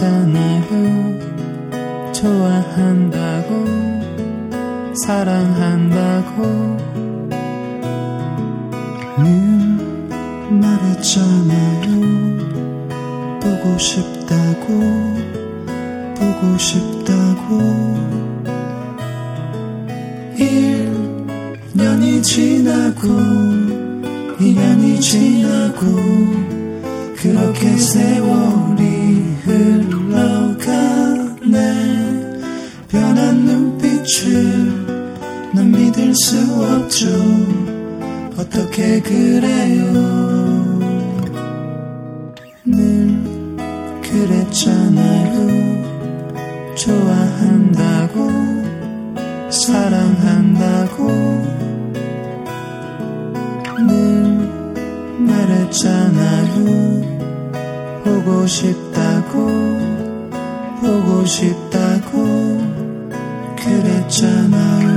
세상을 좋아한다고 사랑 그렇게 그래요. 늘 그랬잖아요. 좋아한다고 사랑한다고. 늘 말했잖아요. 보고 싶다고 보고 싶다고. 그랬잖아요.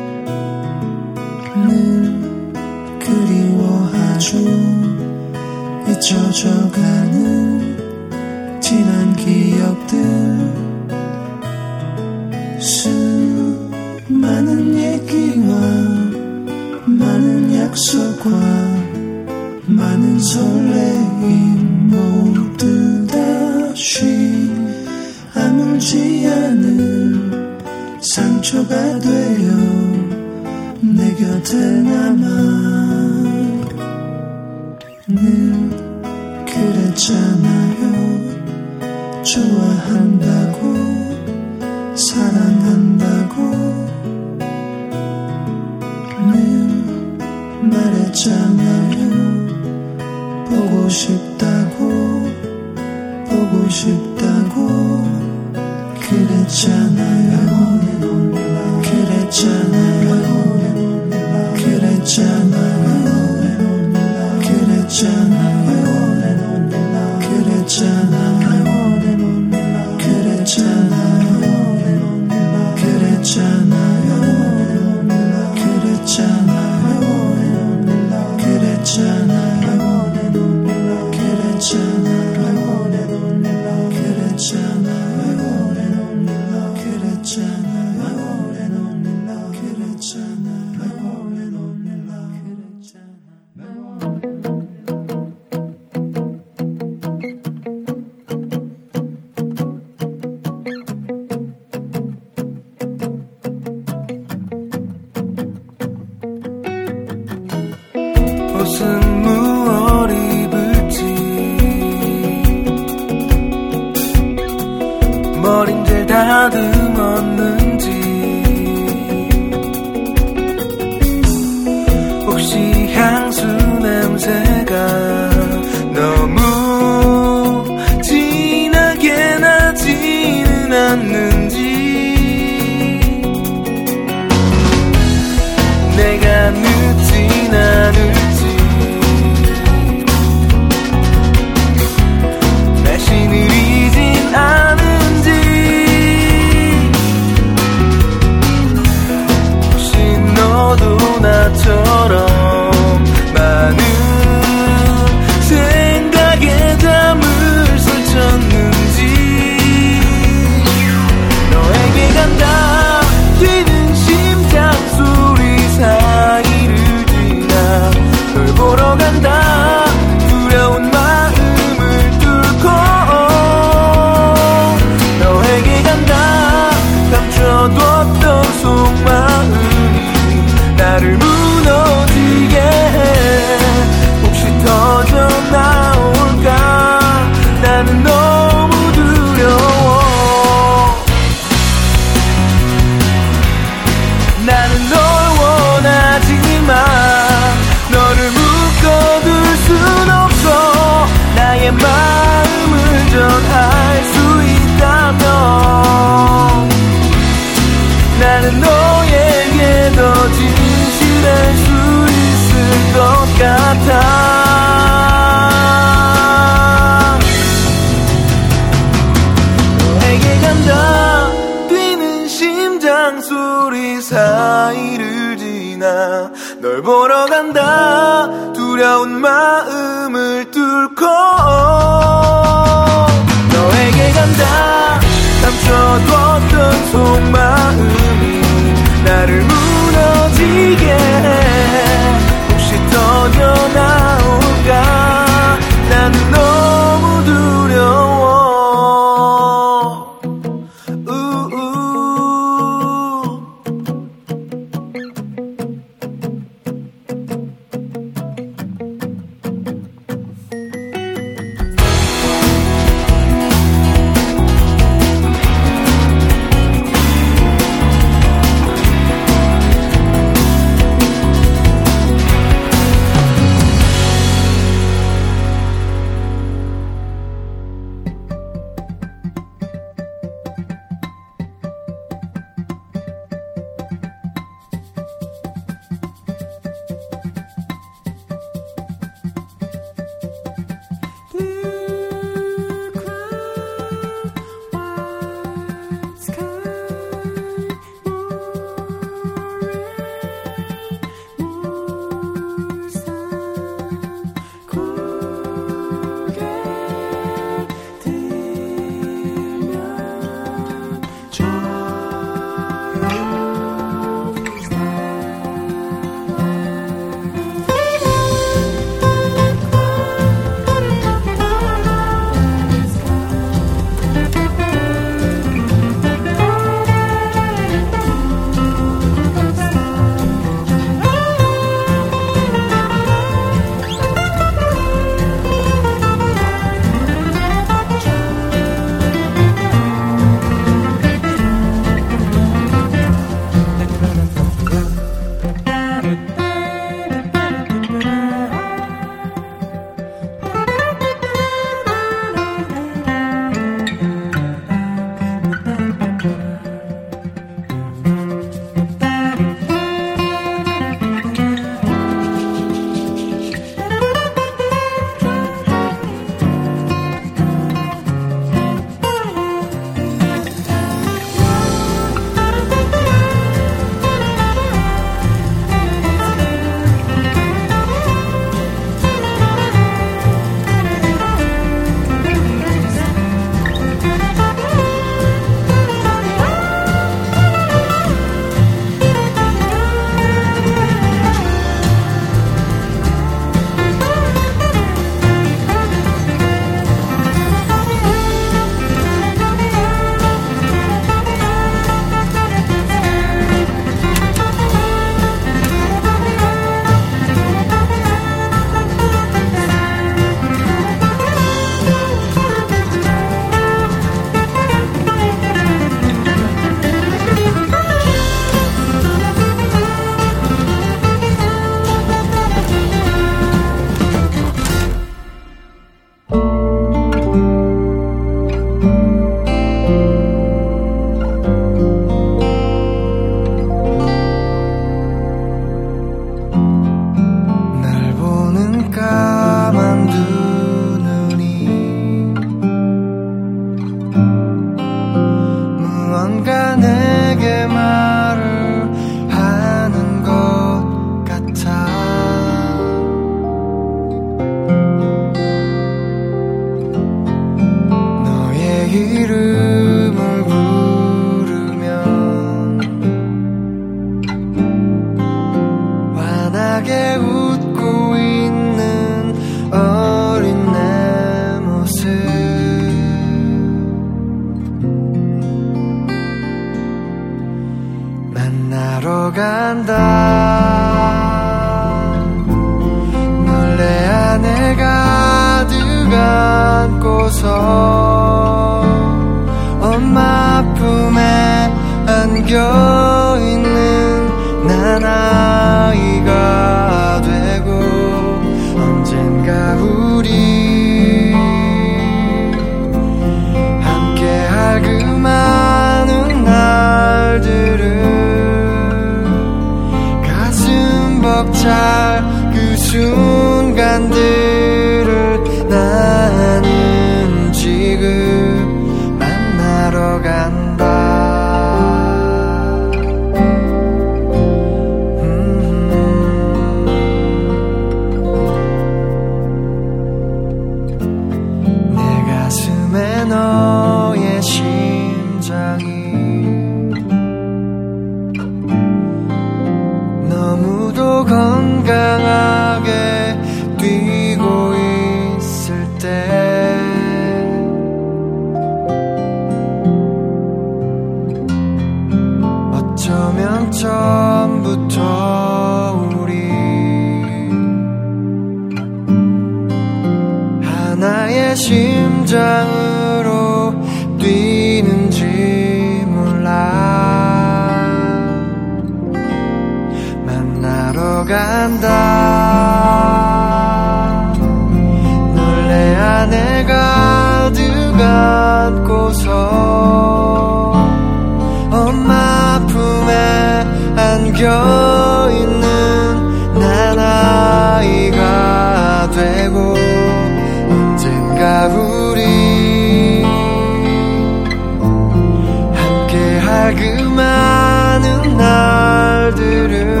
그 많은 날들을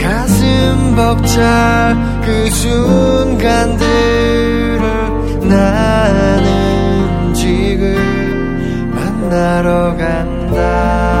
가슴 벅찰 그 순간들을 나는 지금 만나러 간다.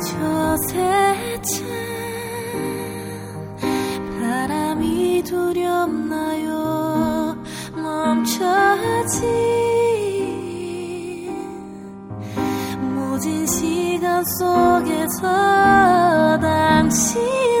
저 새찬 바람이 두렵나요? 멈춰지. 모진 시간 속에서 당신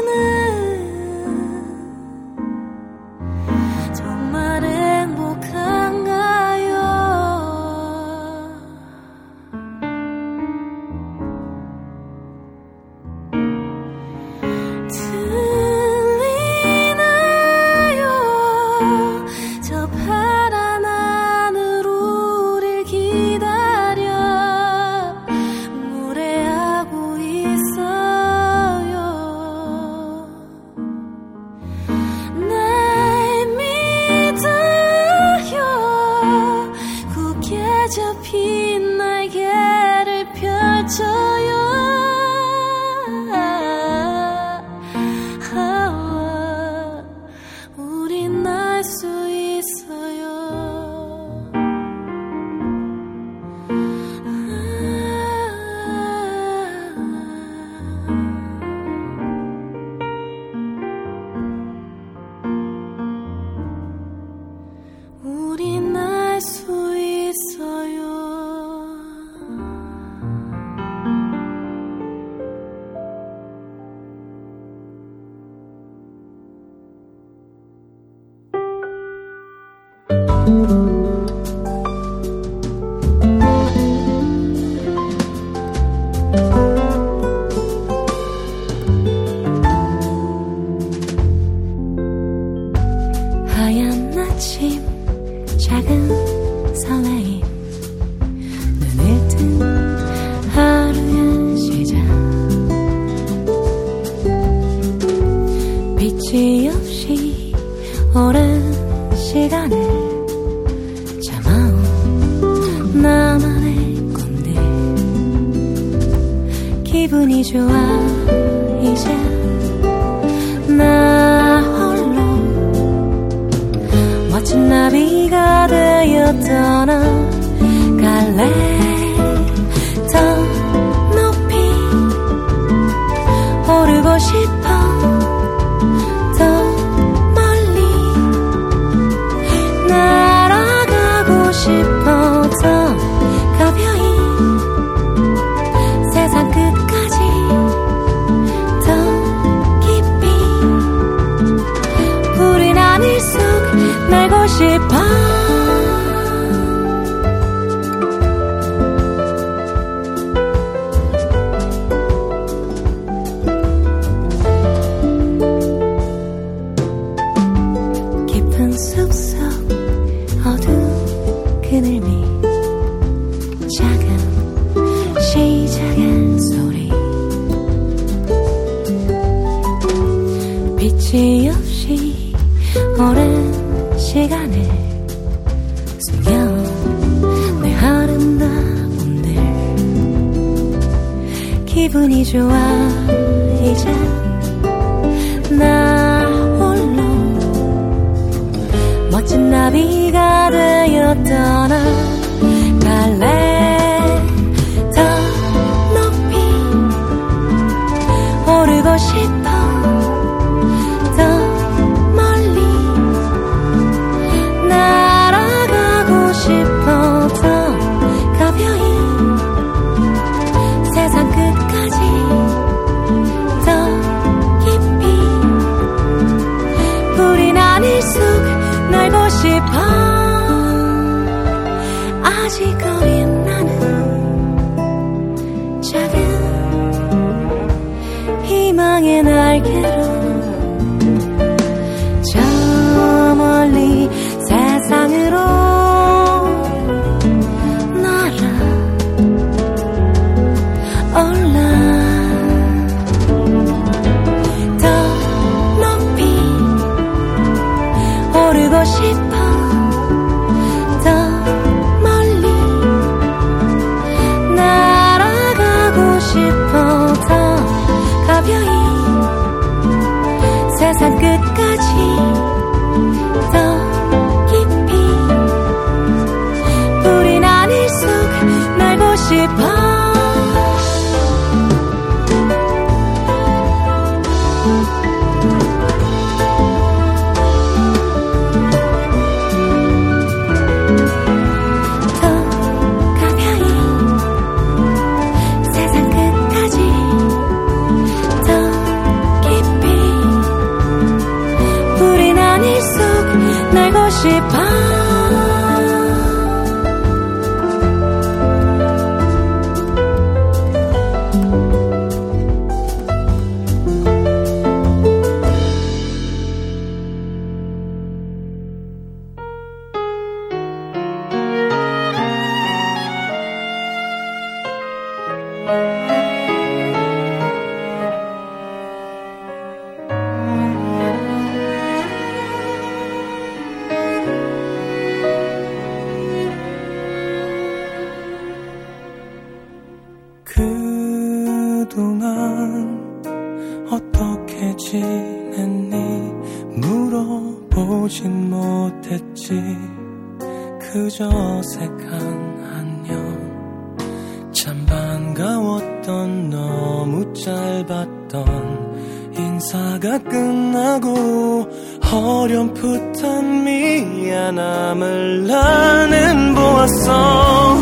풋한 미안함을 나는 보았어.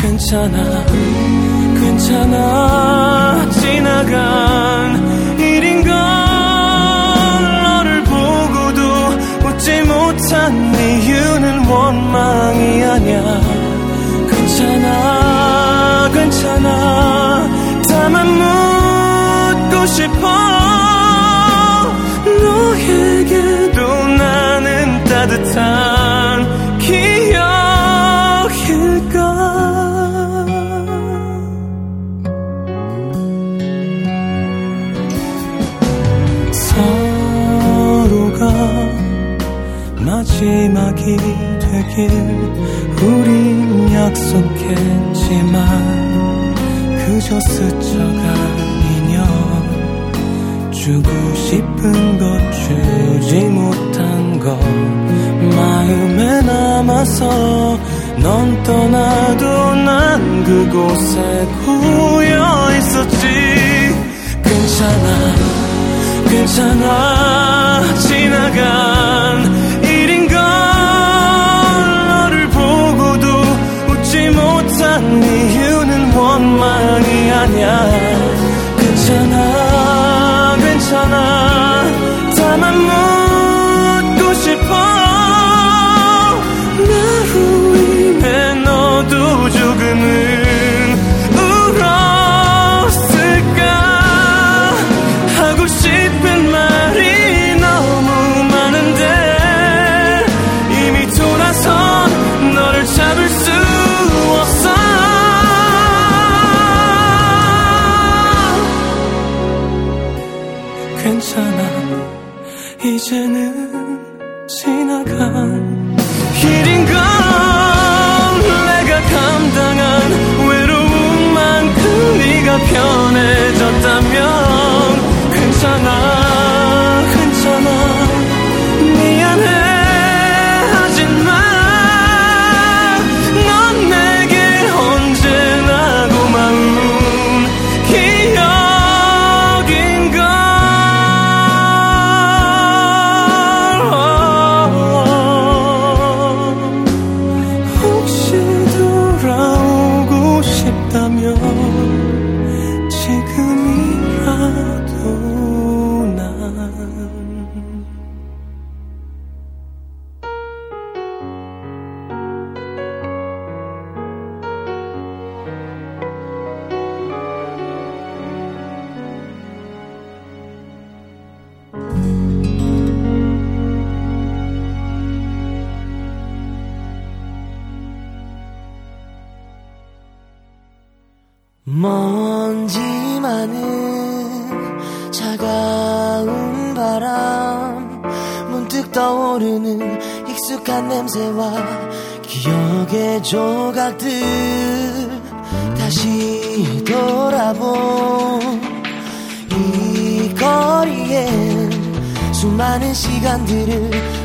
괜찮아 괜찮아. 지나간 일인걸 너를 보고도 웃지 못한 이유는 원망이 아니야. 괜찮아 괜찮아. 다만 따뜻한 기억일까? 서로가 마지막이 되길 우린 약속했지만 그저 스쳐간 인연 주고 싶 남아서 넌 떠나도 난 그곳에 고여 있었지. 괜찮아 괜찮아. 지나간 일인 걸 너를 보고도 웃지 못한 이유는 원망이 아니야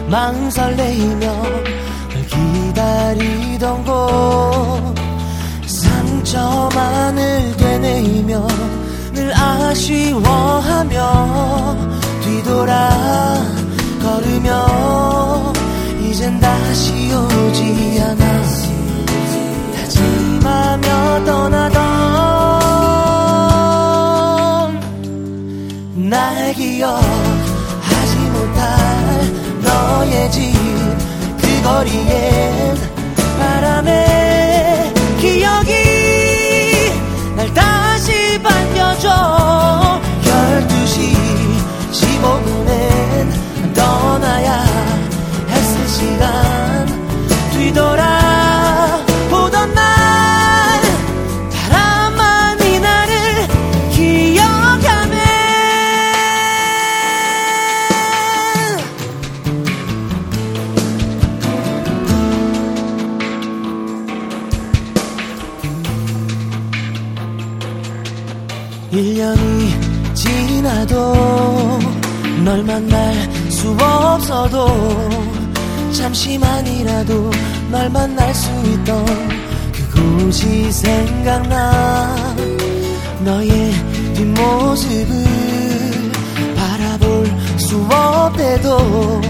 마음 설레이며 널 기다리던 곳 상처만을 되뇌이며 늘 아쉬워하며 뒤돌아 걸으며 이젠 다시 오지 않아. 다짐하며 떠나던 날 못할 집그 거리엔 바람에 널 만날 수 없어도 잠시만이라도 널 만날 수 있던 그곳이 생각나 너의 뒷모습을 바라볼 수 없대도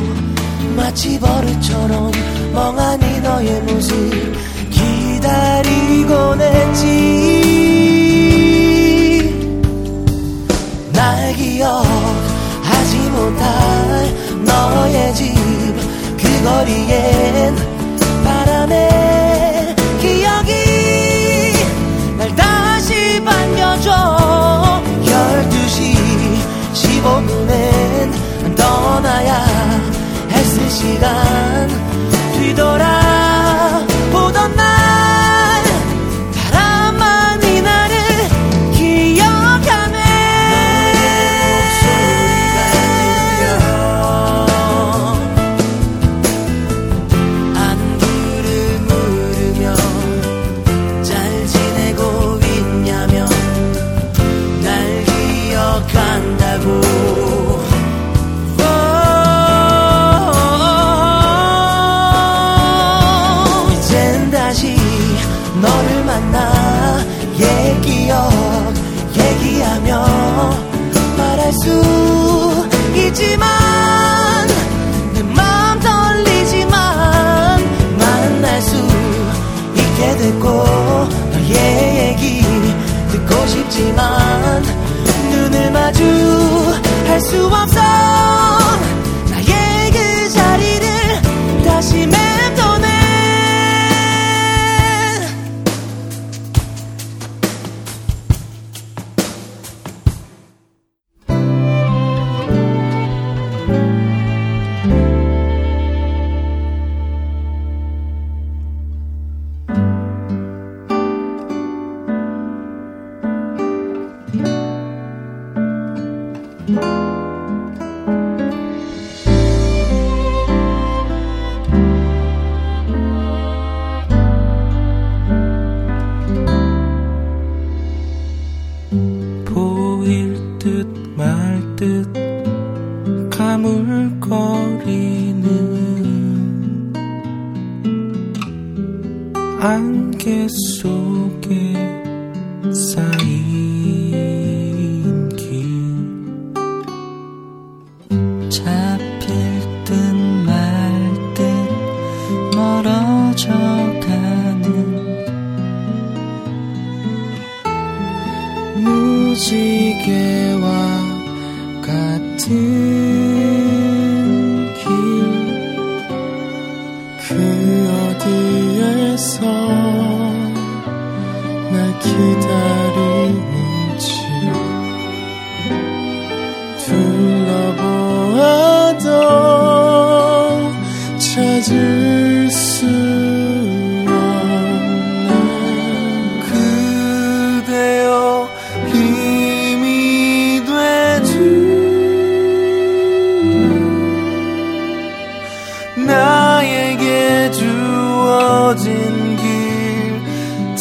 마치 버릇처럼 멍하니 너의 모습 기다리곤 했지. 날 기억 못할 너의 집 그 거리엔 바람에 기억이 날 다시 반겨줘. 12시 15분엔 떠나야 했을 시간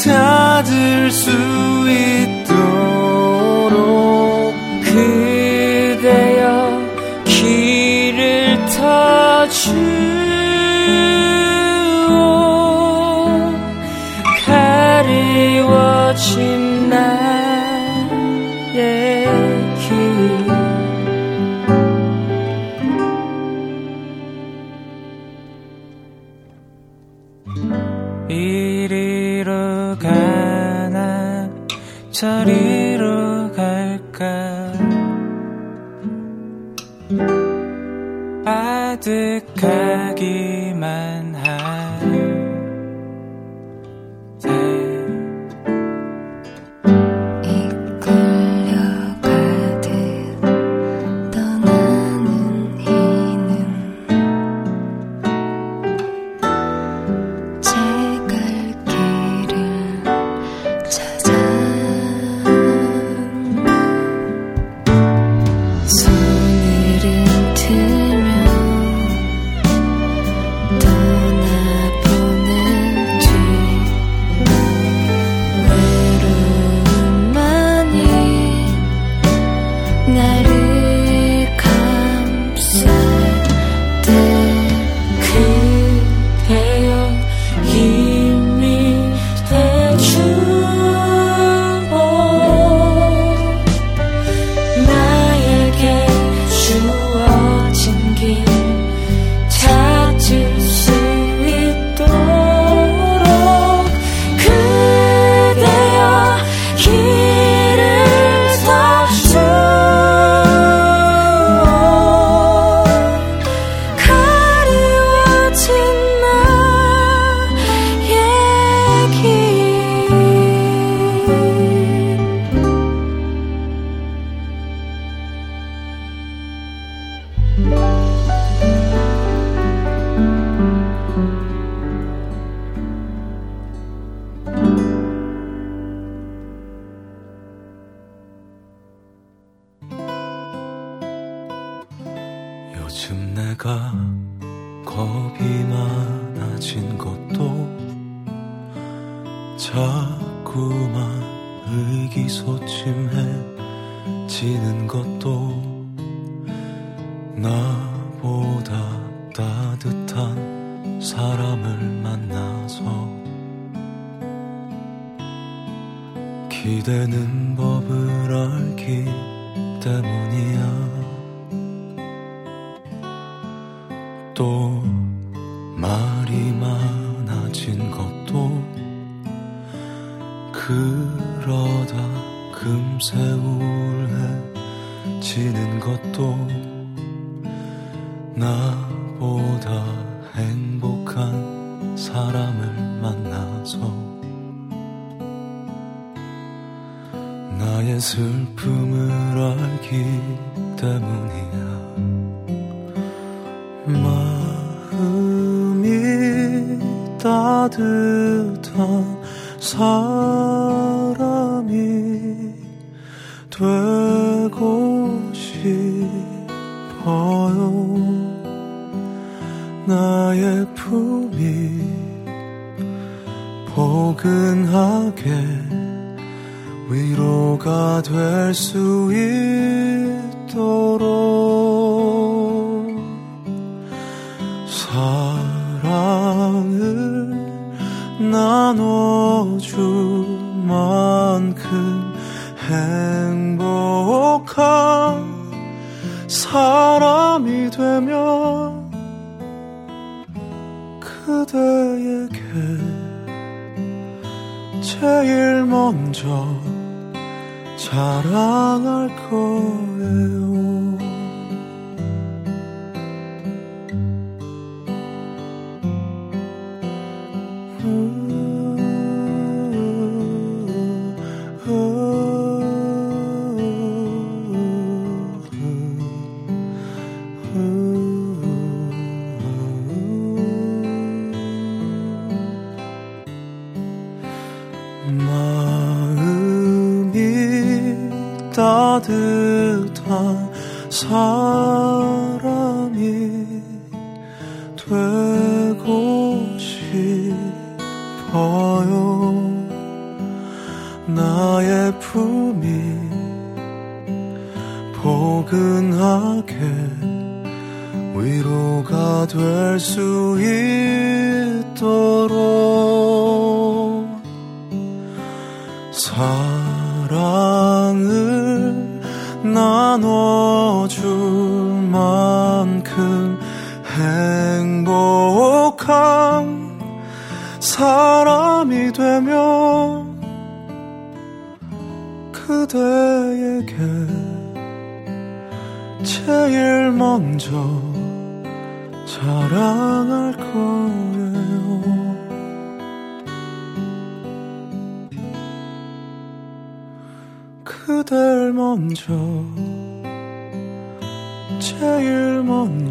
찾을 수 있도록 말이 많아진 것도 그러다 금세 우울해지는 것도 나보다 행복한 사람을 만나서 나의 슬픔을 알기 때문이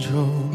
手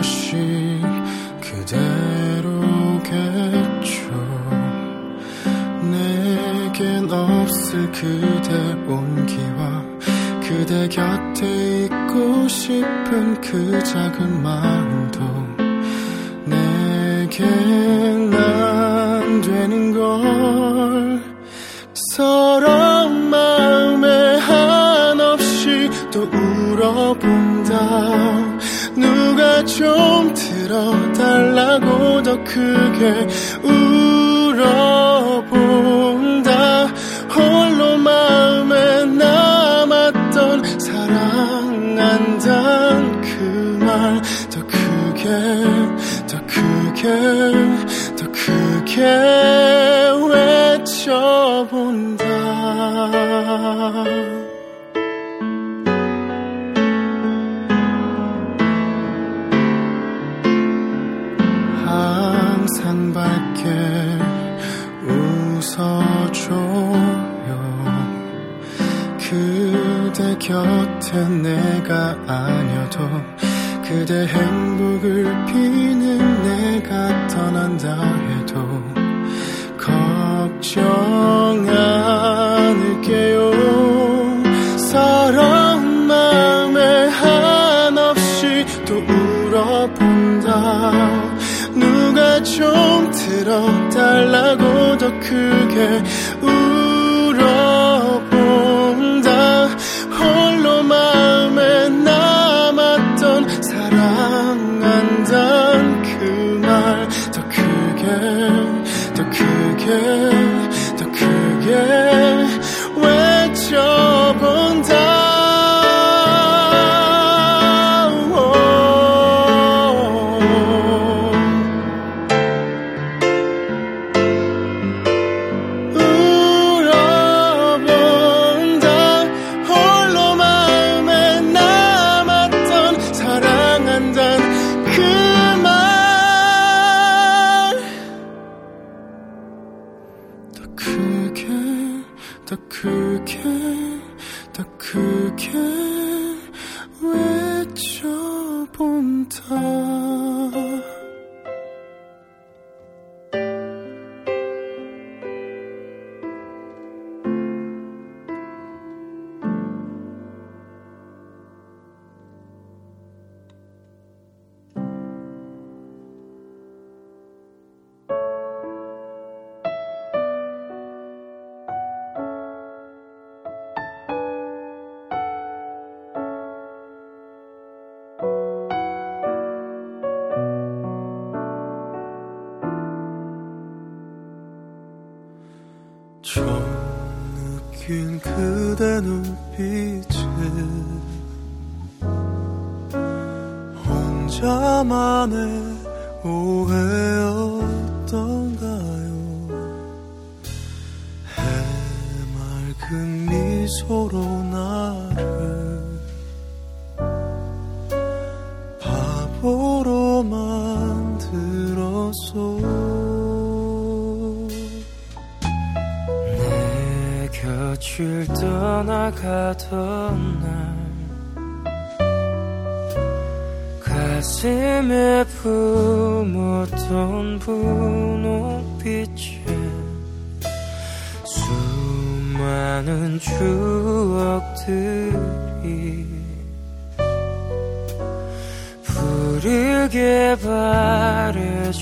것이 그대로겠죠. 내겐 없을 그대 온기와 그대 곁에 있고 싶은 그 작은 마음. wonder 길 떠나가던 날 가슴에 품었던 분홍빛에 수많은 추억들이 부르게 바래졌어.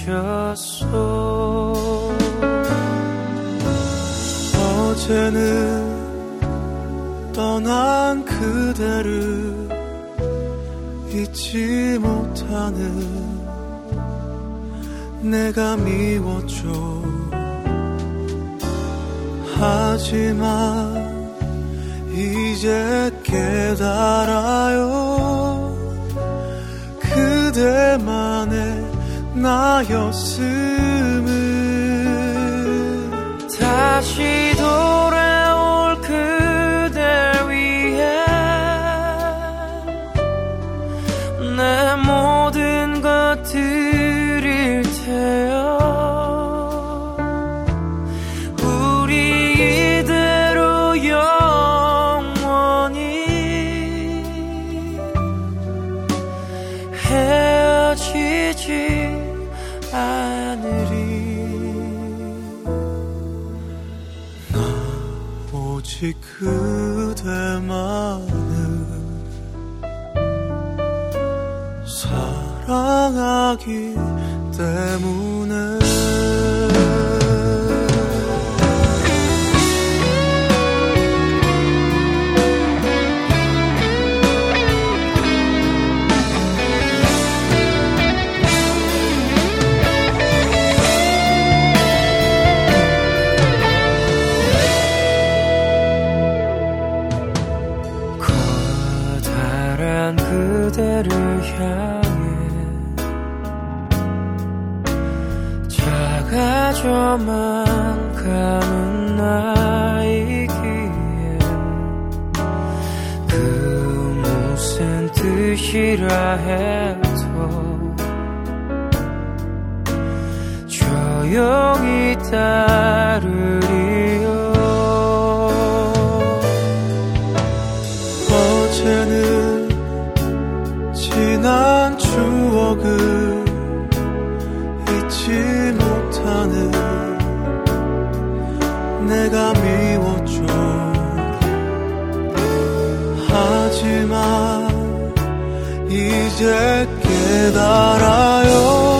어제는 떠난 그대를 잊지 못하는 내가 미웠죠 하지만 이제 깨달아요. 그대만의 나였음을 다시 돌아 헤어지지 않으리. 오직 그대만을 사랑하기 때문에 작아져만 가는 나이기에 그 무슨 뜻이라 해도 조용히 따 이제 깨달아요